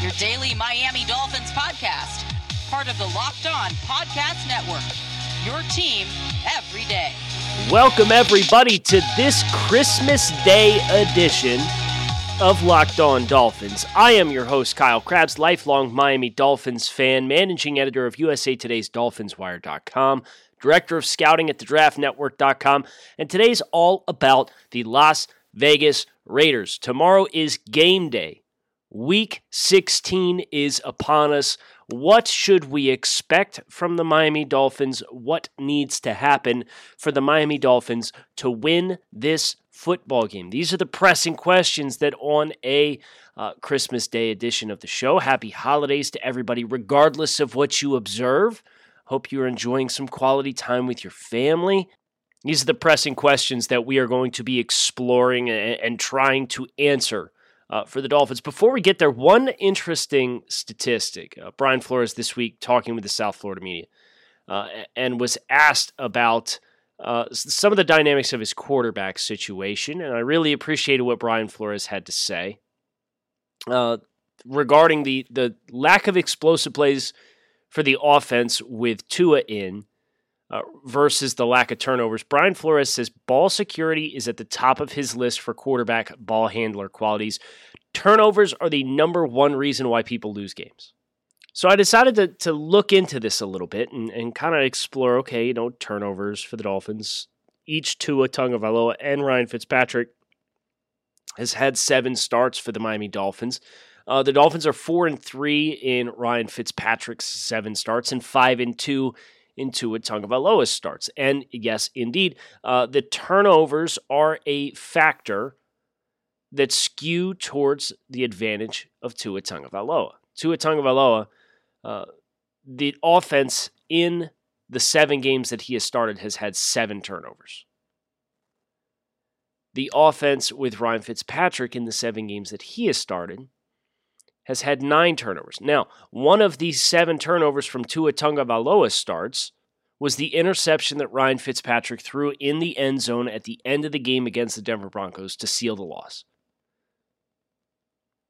your daily Miami Dolphins podcast, part of the Locked On Podcast Network. Your team every day. Welcome, everybody, to this Christmas Day edition of Locked On Dolphins. I am your host, Kyle Crabbs, lifelong Miami Dolphins fan, managing editor of USA Today's DolphinsWire.com, director of scouting at thedraftnetwork.com, and today's all about the Las Vegas Raiders. Tomorrow is game day. Week 16 is upon us. What should we expect from the Miami Dolphins? What needs to happen for the Miami Dolphins to win this football game? These are the pressing questions that on a uh, Christmas Day edition of the show. Happy holidays to everybody, regardless of what you observe. Hope you're enjoying some quality time with your family. These are the pressing questions that we are going to be exploring and, and trying to answer uh, for the Dolphins. Before we get there, one interesting statistic. Uh, Brian Flores this week talking with the South Florida media uh, and was asked about uh, some of the dynamics of his quarterback situation. And I really appreciated what Brian Flores had to say uh, regarding the, the lack of explosive plays for the offense with Tua in uh, versus the lack of turnovers. Brian Flores says ball security is at the top of his list for quarterback ball handler qualities. Turnovers are the number one reason why people lose games. So I decided to, to look into this a little bit and, and kind of explore okay, you know, turnovers for the Dolphins. Each Tua Tagovailoa and Ryan Fitzpatrick has had seven starts for the Miami Dolphins. Uh, the Dolphins are four and three in Ryan Fitzpatrick's seven starts and five and two in Tua Tagovailoa starts. And yes, indeed, uh, the turnovers are a factor that skew towards the advantage of Tua Tagovailoa. Tua Tagovailoa, uh, the offense in the seven games that he has started has had seven turnovers. The offense with Ryan Fitzpatrick in the seven games that he has started has had nine turnovers. Now, one of these seven turnovers from Tua Tagovailoa starts was the interception that Ryan Fitzpatrick threw in the end zone at the end of the game against the Denver Broncos to seal the loss.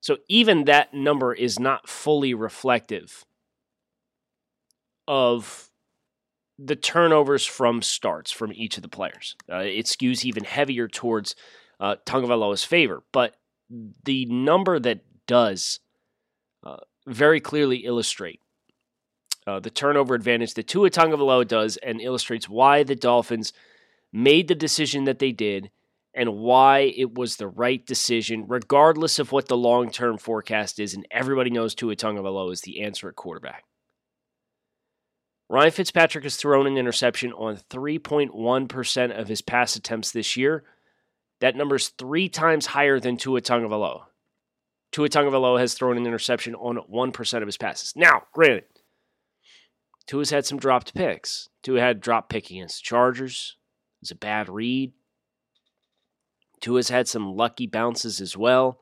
So even that number is not fully reflective of the turnovers from starts from each of the players. Uh, it skews even heavier towards uh, Tagovailoa's favor, but the number that does very clearly illustrate uh, the turnover advantage that Tua Tagovailoa does and illustrates why the Dolphins made the decision that they did and why it was the right decision, regardless of what the long term forecast is. And everybody knows Tua Tagovailoa is the answer at quarterback. Ryan Fitzpatrick has thrown an interception on 3.1% of his pass attempts this year. That number is three times higher than Tua Tagovailoa. Tua Tagovailoa has thrown an interception on 1% of his passes. Now, granted, Tua's had some dropped picks. Tua had a drop pick against the Chargers. It was a bad read. Tua's had some lucky bounces as well.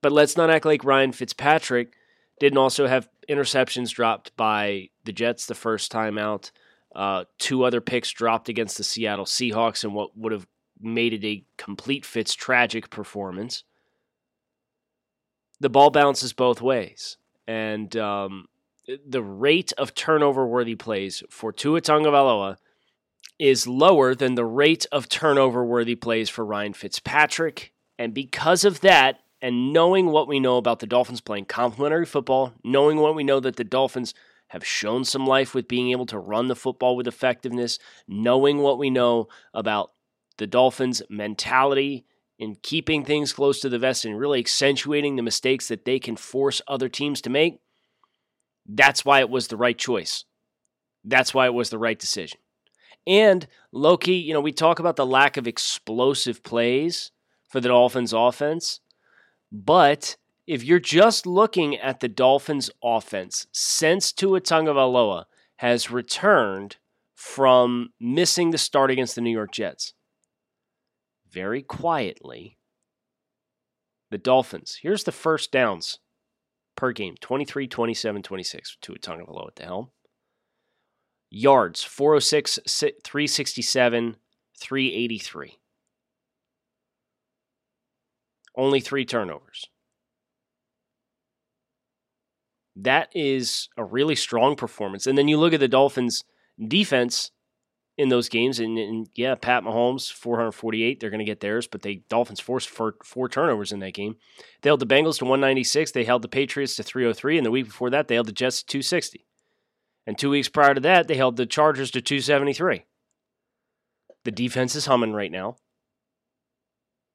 But let's not act like Ryan Fitzpatrick didn't also have interceptions dropped by the Jets the first time out. Uh, two other picks dropped against the Seattle Seahawks in what would have made it a complete Fitz tragic performance. The ball bounces both ways. And um, the rate of turnover worthy plays for Tua Tagovailoa is lower than the rate of turnover worthy plays for Ryan Fitzpatrick. And because of that, and knowing what we know about the Dolphins playing complementary football, knowing what we know that the Dolphins have shown some life with being able to run the football with effectiveness, knowing what we know about the Dolphins' mentality in keeping things close to the vest and really accentuating the mistakes that they can force other teams to make, that's why it was the right choice. That's why it was the right decision. And Loki, you know, we talk about the lack of explosive plays for the Dolphins offense, but if you're just looking at the Dolphins' offense since Tua Tagovailoa has returned from missing the start against the New York Jets, very quietly, the Dolphins. Here's the first downs per game 23, 27, 26. Tua Tagovailoa at the helm. Yards 406, 367, 383. Only three turnovers. That is a really strong performance. And then you look at the Dolphins' defense in those games, and, and yeah, Pat Mahomes, 448, they're going to get theirs, but the Dolphins forced four, four turnovers in that game. They held the Bengals to 196, they held the Patriots to 303, and the week before that, they held the Jets to 260. And two weeks prior to that, they held the Chargers to 273. The defense is humming right now.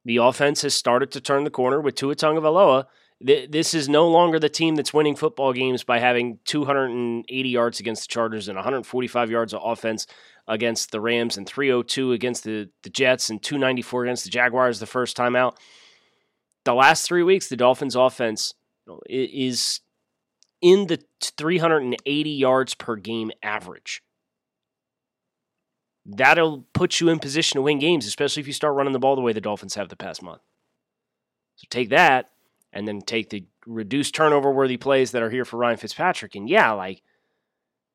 The offense has started to turn the corner with Tua Tagovailoa, this is no longer the team that's winning football games by having 280 yards against the Chargers and 145 yards of offense against the Rams and 302 against the, the Jets and 294 against the Jaguars the first time out. The last three weeks, the Dolphins' offense is in the 380 yards per game average. That'll put you in position to win games, especially if you start running the ball the way the Dolphins have the past month. So take that and then take the reduced turnover worthy plays that are here for Ryan Fitzpatrick. And yeah, like,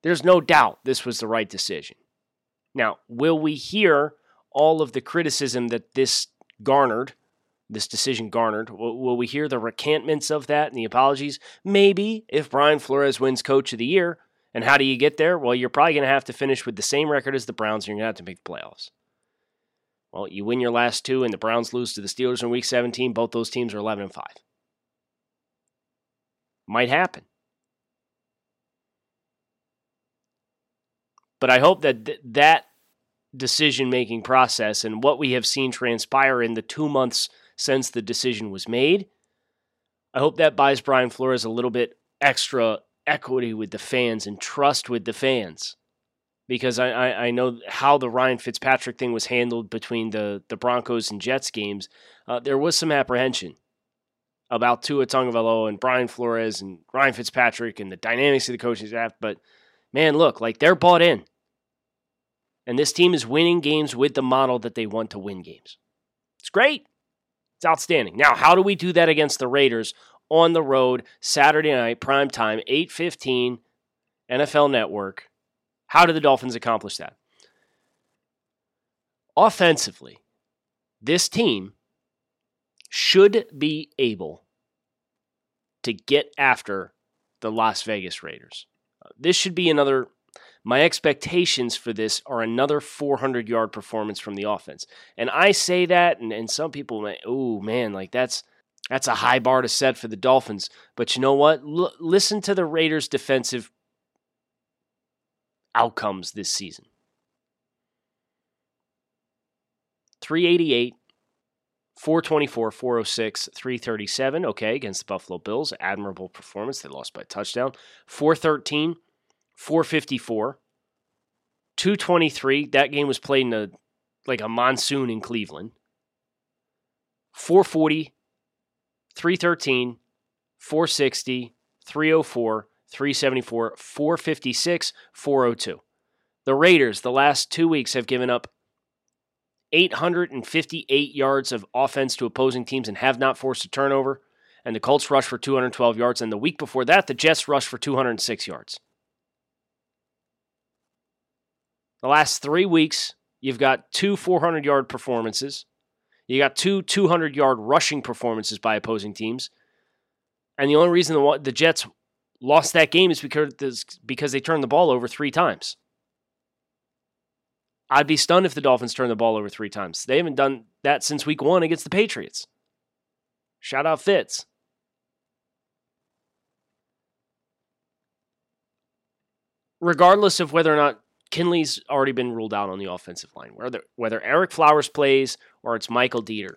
there's no doubt this was the right decision. Now, will we hear all of the criticism that this garnered, this decision garnered? Will, will we hear the recantments of that and the apologies? Maybe if Brian Flores wins Coach of the Year. And how do you get there? Well, you're probably going to have to finish with the same record as the Browns, and you're going to have to make the playoffs. Well, you win your last two, and the Browns lose to the Steelers in Week 17. Both those teams are 11 and 5 might happen. But I hope that th- that decision making process and what we have seen transpire in the two months since the decision was made, I hope that buys Brian Flores a little bit extra equity with the fans and trust with the fans. Because I, I, I know how the Ryan Fitzpatrick thing was handled between the, the Broncos and Jets games. Uh, there was some apprehension about Tua Tagovailoa and Brian Flores and Ryan Fitzpatrick and the dynamics of the coaching staff. But man, look, like they're bought in. And this team is winning games with the model that they want to win games. It's great. It's outstanding. Now, how do we do that against the Raiders on the road Saturday night, prime time, 8:15, NFL Network? How do the Dolphins accomplish that? Offensively, this team should be able to get after the Las Vegas Raiders. Uh, this should be another. My expectations for this are another 400 yard performance from the offense. And I say that, and, and some people may, oh man, like that's that's a high bar to set for the Dolphins. But you know what? L- listen to the Raiders' defensive outcomes this season 388, 424, 406, 337. Okay, against the Buffalo Bills. Admirable performance. They lost by touchdown. 413, 454, 223. That game was played in a like a monsoon in Cleveland. 440, 313, 460, 304, 374, 456, 402. The Raiders, the last two weeks, have given up 858 yards of offense to opposing teams and have not forced a turnover. And the Colts rushed for 212 yards. And the week before that, the Jets rushed for 206 yards. The last three weeks, you've got two 400 yard performances. You got two 200 yard rushing performances by opposing teams. And the only reason the, the Jets lost that game is because, because they turned the ball over three times. I'd be stunned if the Dolphins turn the ball over three times. They haven't done that since week one against the Patriots. Shout out Fitz. Regardless of whether or not Kindley's already been ruled out on the offensive line, whether whether Ereck Flowers plays or it's Michael Deiter,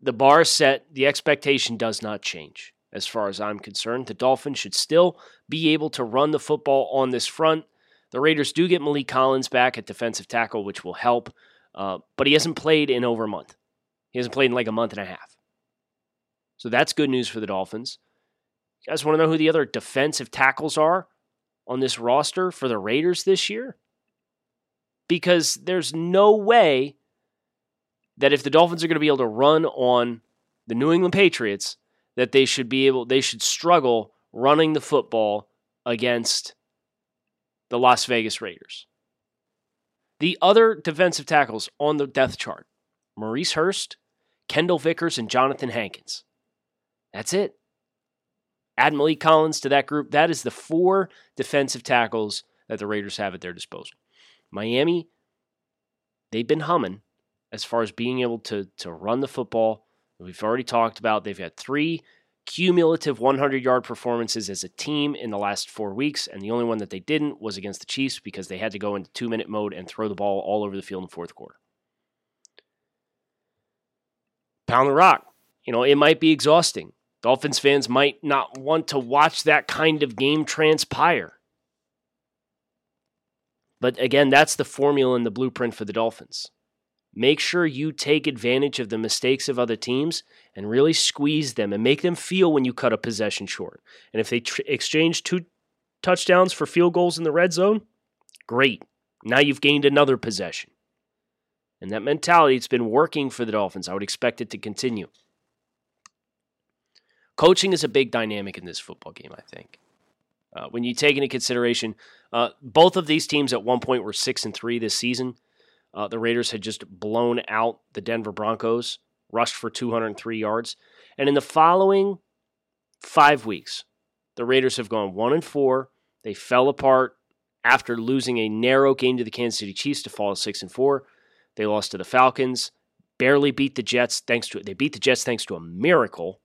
the bar is set. The expectation does not change. As far as I'm concerned, the Dolphins should still be able to run the football on this front the Raiders do get Maliek Collins back at defensive tackle, which will help, uh, but he hasn't played in over a month. He hasn't played in like a month and a half. So that's good news for the Dolphins. You guys want to know who the other defensive tackles are on this roster for the Raiders this year? Because there's no way that if the Dolphins are going to be able to run on the New England Patriots, that they should be able they should struggle running the football against the Las Vegas Raiders. The other defensive tackles on the depth chart Maurice Hurst, Kendal Vickers, and Johnathan Hankins. That's it. Add Maliek Collins to that group. That is the four defensive tackles that the Raiders have at their disposal. Miami, they've been humming as far as being able to, to run the football. We've already talked about they've had three cumulative 100 yard performances as a team in the last four weeks, and the only one that they didn't was against the Chiefs because they had to go into two minute mode and throw the ball all over the field in the fourth quarter. Pound the rock. You know, it might be exhausting. Dolphins fans might not want to watch that kind of game transpire. But again, that's the formula and the blueprint for the Dolphins. Make sure you take advantage of the mistakes of other teams and really squeeze them and make them feel when you cut a possession short. And if they tr- exchange two touchdowns for field goals in the red zone, great. Now you've gained another possession. And that mentality, it's been working for the Dolphins. I would expect it to continue. Coaching is a big dynamic in this football game, I think. Uh, when you take into consideration, uh, both of these teams at one point were six and three this season. Uh, the Raiders had just blown out the Denver Broncos, rushed for 203 yards, and in the following five weeks, the Raiders have gone one and four. They fell apart after losing a narrow game to the Kansas City Chiefs to fall six and four. They lost to the Falcons, barely beat the Jets thanks to they beat the Jets thanks to a miracle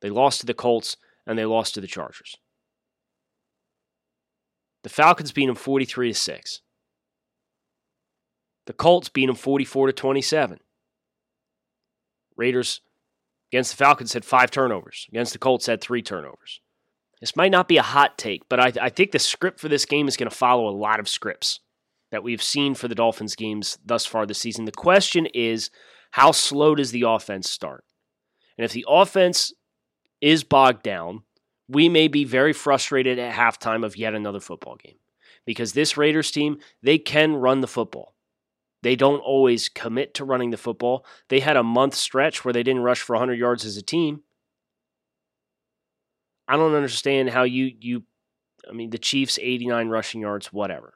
they lost to the Colts and they lost to the Chargers. The Falcons beat them 43 to 6. The Colts beat them 44 to 27. Raiders against the Falcons had five turnovers. Against the Colts had three turnovers. This might not be a hot take, but I, I think the script for this game is going to follow a lot of scripts that we've seen for the Dolphins games thus far this season. The question is, how slow does the offense start? And if the offense is bogged down, we may be very frustrated at halftime of yet another football game because this Raiders team, they can run the football. They don't always commit to running the football. They had a month stretch where they didn't rush for 100 yards as a team. I don't understand how you you I mean the Chiefs 89 rushing yards whatever.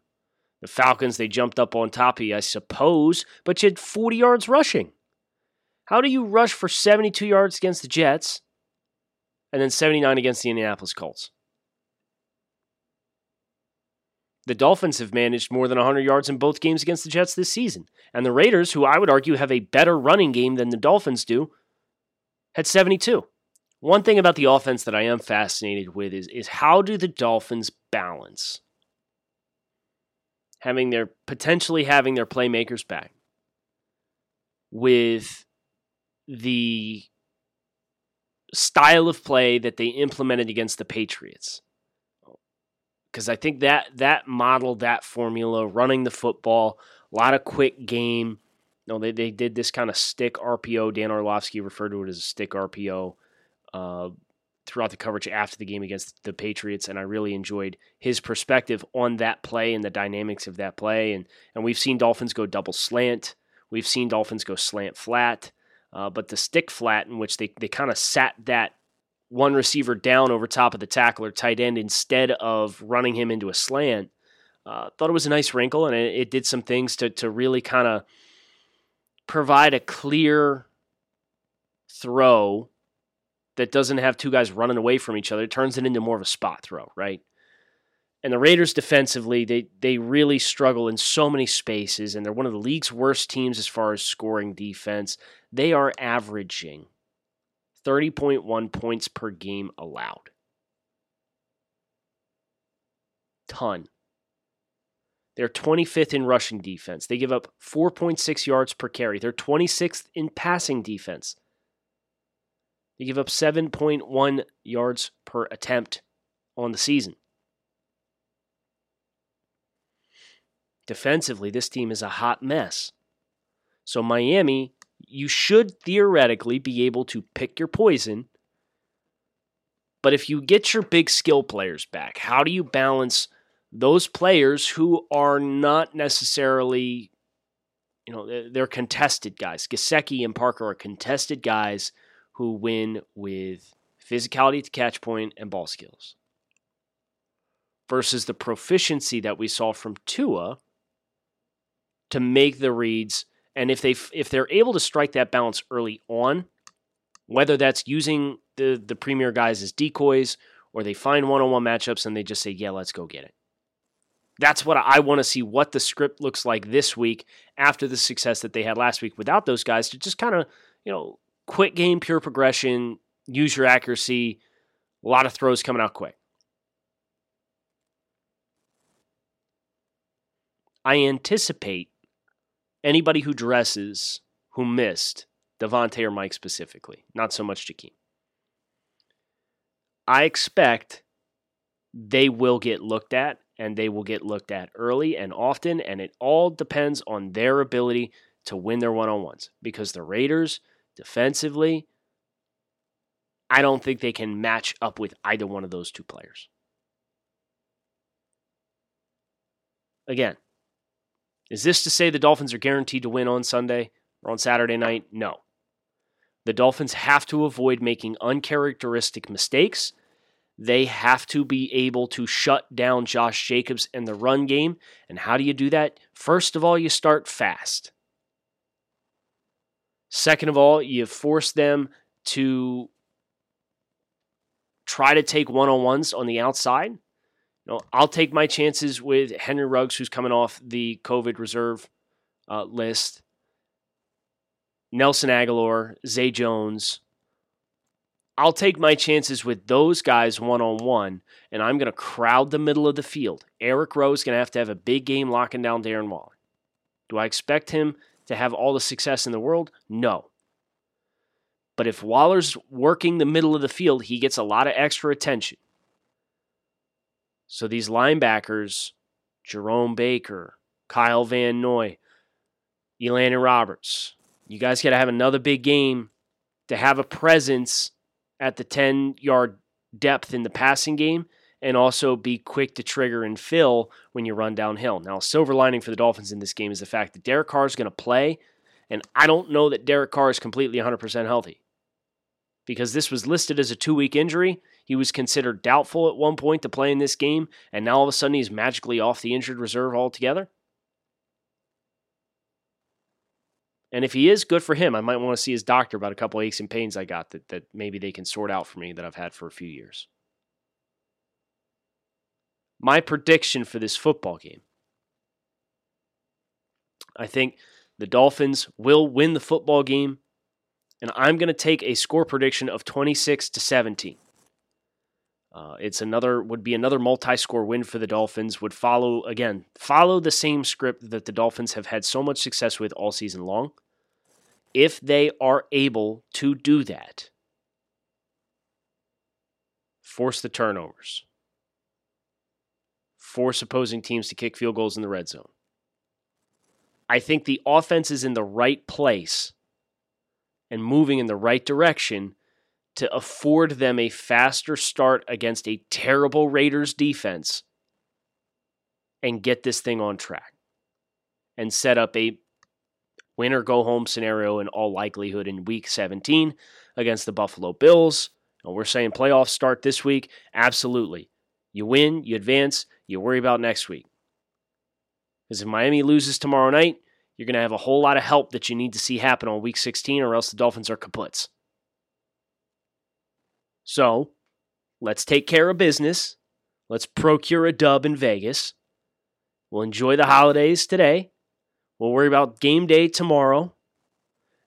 The Falcons they jumped up on top of you I suppose, but you had 40 yards rushing. How do you rush for 72 yards against the Jets and then 79 against the Indianapolis Colts. The Dolphins have managed more than 100 yards in both games against the Jets this season. And the Raiders, who I would argue have a better running game than the Dolphins do, had 72. One thing about the offense that I am fascinated with is, is how do the Dolphins balance having their potentially having their playmakers back with the style of play that they implemented against the Patriots. Because I think that that model, that formula, running the football, a lot of quick game. no, they, they did this kind of stick RPO. Dan Orlovsky referred to it as a stick RPO uh, throughout the coverage after the game against the Patriots, and I really enjoyed his perspective on that play and the dynamics of that play. And and we've seen Dolphins go double slant. We've seen Dolphins go slant flat. Uh, but the stick flat, in which they, they kind of sat that one receiver down over top of the tackler tight end instead of running him into a slant, uh, thought it was a nice wrinkle, and it, it did some things to, to really kind of provide a clear throw that doesn't have two guys running away from each other. It turns it into more of a spot throw, right? And the Raiders defensively, they they really struggle in so many spaces, and they're one of the league's worst teams as far as scoring defense. They are averaging 30.1 points per game allowed. Ton. They're 25th in rushing defense. They give up 4.6 yards per carry. They're 26th in passing defense. They give up 7.1 yards per attempt on the season. Defensively, this team is a hot mess. So, Miami, you should theoretically be able to pick your poison But if you get your big skill players back, how do you balance those players who are not necessarily, you know, they're contested guys? Gesicki and Parker are contested guys who win with physicality the catch point and ball skills versus the proficiency that we saw from Tua to make the reads and if they if they're able to strike that balance early on whether that's using the the premier guys as decoys or they find one-on-one matchups and they just say yeah let's go get it. That's what I want to see what the script looks like this week after the success that they had last week without those guys to just kind of you know quick game pure progression use your accuracy a lot of throws coming out quick. I anticipate anybody who dresses who missed DeVante or Mike specifically, not so much Jakeem. I expect they will get looked at and they will get looked at early and often, and it all depends on their ability to win their one on ones because the Raiders defensively, I don't think they can match up with either one of those two players. Again, is this to say the Dolphins are guaranteed to win on Sunday or on Saturday night? No. The Dolphins have to avoid making uncharacteristic mistakes. They have to be able to shut down Josh Jacobs in the run game. And how do you do that? First of all, you start fast. Second of all, you force them to try to take one on ones on the outside know, I'll take my chances with Henry Ruggs, who's coming off the COVID reserve uh, list. Nelson Agholor, Zay Jones. I'll take my chances with those guys one on one, and I'm going to crowd the middle of the field. Eric Rowe is going to have to have a big game locking down Darren Waller. Do I expect him to have all the success in the world? No. But if Waller's working the middle of the field, he gets a lot of extra attention. So these linebackers, Jerome Baker, Kyle Van Noy, Elandon Roberts, you guys got to have another big game to have a presence at the 10 yard depth in the passing game and also be quick to trigger and fill when you run downhill. Now, silver lining for the Dolphins in this game is the fact that Derek Carr is going to play, and I don't know that Derek Carr is completely 100% healthy because this was listed as a two week injury. He was considered doubtful at one point to play in this game, and now all of a sudden he's magically off the injured reserve altogether. And if he is, good for him. I might want to see his doctor about a couple aches and pains I got that, that maybe they can sort out for me that I've had for a few years. My prediction for this football game I think the Dolphins will win the football game, and I'm going to take a score prediction of 26 to 17. Uh, it's another would be another multi-score win for the Dolphins. Would follow again follow the same script that the Dolphins have had so much success with all season long. If they are able to do that, force the turnovers, force opposing teams to kick field goals in the red zone. I think the offense is in the right place and moving in the right direction to afford them a faster start against a terrible Raiders defense and get this thing on track and set up a win or go home scenario in all likelihood in week 17 against the Buffalo Bills. And we're saying playoffs start this week. Absolutely. You win, you advance, you worry about next week. Because if Miami loses tomorrow night, you're going to have a whole lot of help that you need to see happen on week 16, or else the Dolphins are kaputs. So let's take care of business. Let's procure a dub in Vegas. We'll enjoy the holidays today. We'll worry about game day tomorrow.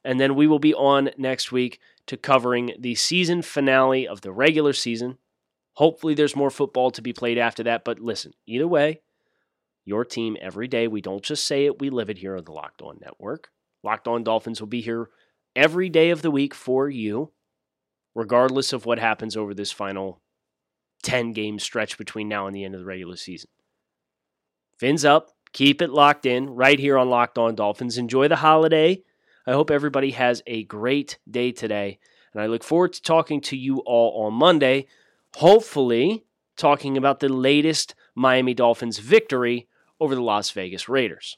And then we will be on next week to covering the season finale of the regular season. Hopefully, there's more football to be played after that. But listen, either way, your team every day. We don't just say it, we live it here on the Locked On Network. Locked On Dolphins will be here every day of the week for you regardless of what happens over this final 10 game stretch between now and the end of the regular season. Fins up. Keep it locked in right here on Locked On Dolphins. Enjoy the holiday. I hope everybody has a great day today. And I look forward to talking to you all on Monday. hopefully talking about the latest Miami Dolphins victory over the Las Vegas Raiders.